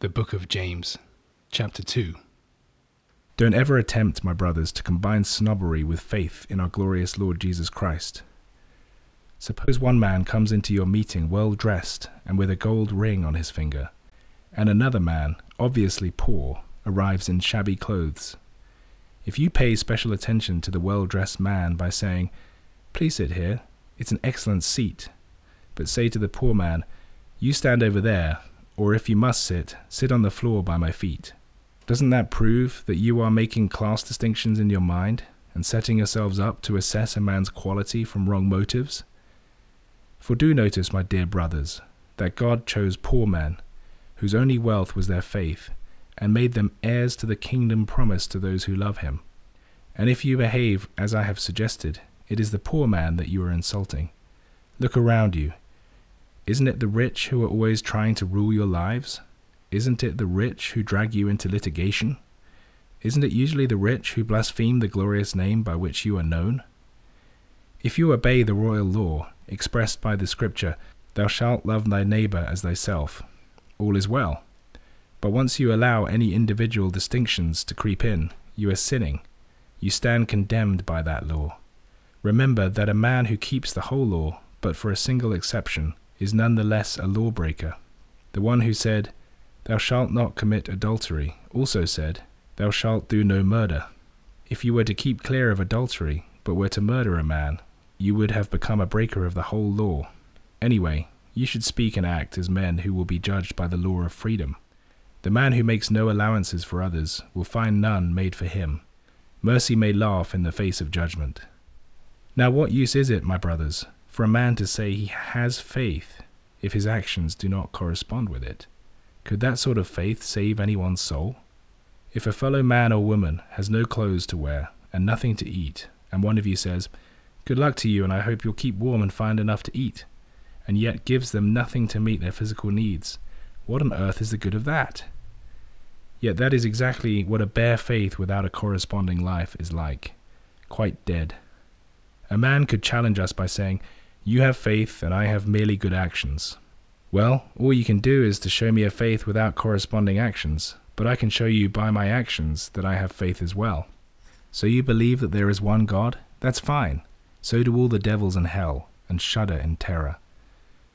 The Book of James, Chapter 2. Don't ever attempt, my brothers, to combine snobbery with faith in our glorious Lord Jesus Christ. Suppose one man comes into your meeting well dressed and with a gold ring on his finger, and another man, obviously poor, arrives in shabby clothes. If you pay special attention to the well dressed man by saying, Please sit here, it's an excellent seat, but say to the poor man, You stand over there, or if you must sit, sit on the floor by my feet. Doesn't that prove that you are making class distinctions in your mind and setting yourselves up to assess a man's quality from wrong motives? For do notice, my dear brothers, that God chose poor men, whose only wealth was their faith, and made them heirs to the kingdom promised to those who love him. And if you behave as I have suggested, it is the poor man that you are insulting. Look around you. Isn't it the rich who are always trying to rule your lives? Isn't it the rich who drag you into litigation? Isn't it usually the rich who blaspheme the glorious name by which you are known? If you obey the royal law, expressed by the scripture, Thou shalt love thy neighbor as thyself, all is well. But once you allow any individual distinctions to creep in, you are sinning. You stand condemned by that law. Remember that a man who keeps the whole law, but for a single exception, is none the less a lawbreaker. The one who said, Thou shalt not commit adultery, also said, Thou shalt do no murder. If you were to keep clear of adultery, but were to murder a man, you would have become a breaker of the whole law. Anyway, you should speak and act as men who will be judged by the law of freedom. The man who makes no allowances for others will find none made for him. Mercy may laugh in the face of judgment. Now, what use is it, my brothers, for a man to say he has faith if his actions do not correspond with it? Could that sort of faith save anyone's soul? If a fellow man or woman has no clothes to wear and nothing to eat, and one of you says, Good luck to you, and I hope you'll keep warm and find enough to eat, and yet gives them nothing to meet their physical needs, what on earth is the good of that? Yet that is exactly what a bare faith without a corresponding life is like quite dead. A man could challenge us by saying, you have faith, and I have merely good actions. Well, all you can do is to show me a faith without corresponding actions, but I can show you by my actions that I have faith as well. So you believe that there is one God? That's fine. So do all the devils in hell, and shudder in terror.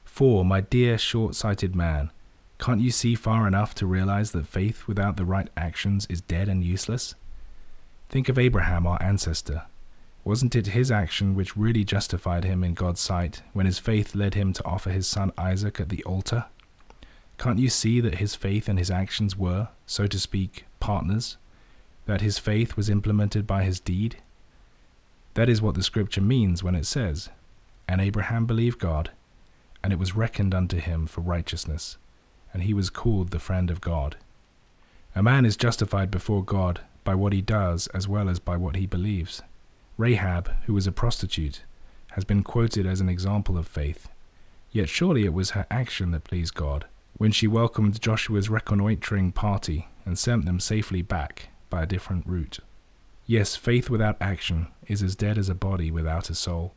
For, my dear short sighted man, can't you see far enough to realize that faith without the right actions is dead and useless? Think of Abraham, our ancestor. Wasn't it his action which really justified him in God's sight when his faith led him to offer his son Isaac at the altar? Can't you see that his faith and his actions were, so to speak, partners? That his faith was implemented by his deed? That is what the scripture means when it says, And Abraham believed God, and it was reckoned unto him for righteousness, and he was called the friend of God. A man is justified before God by what he does as well as by what he believes. Rahab, who was a prostitute, has been quoted as an example of faith. Yet surely it was her action that pleased God when she welcomed Joshua's reconnoitering party and sent them safely back by a different route. Yes, faith without action is as dead as a body without a soul.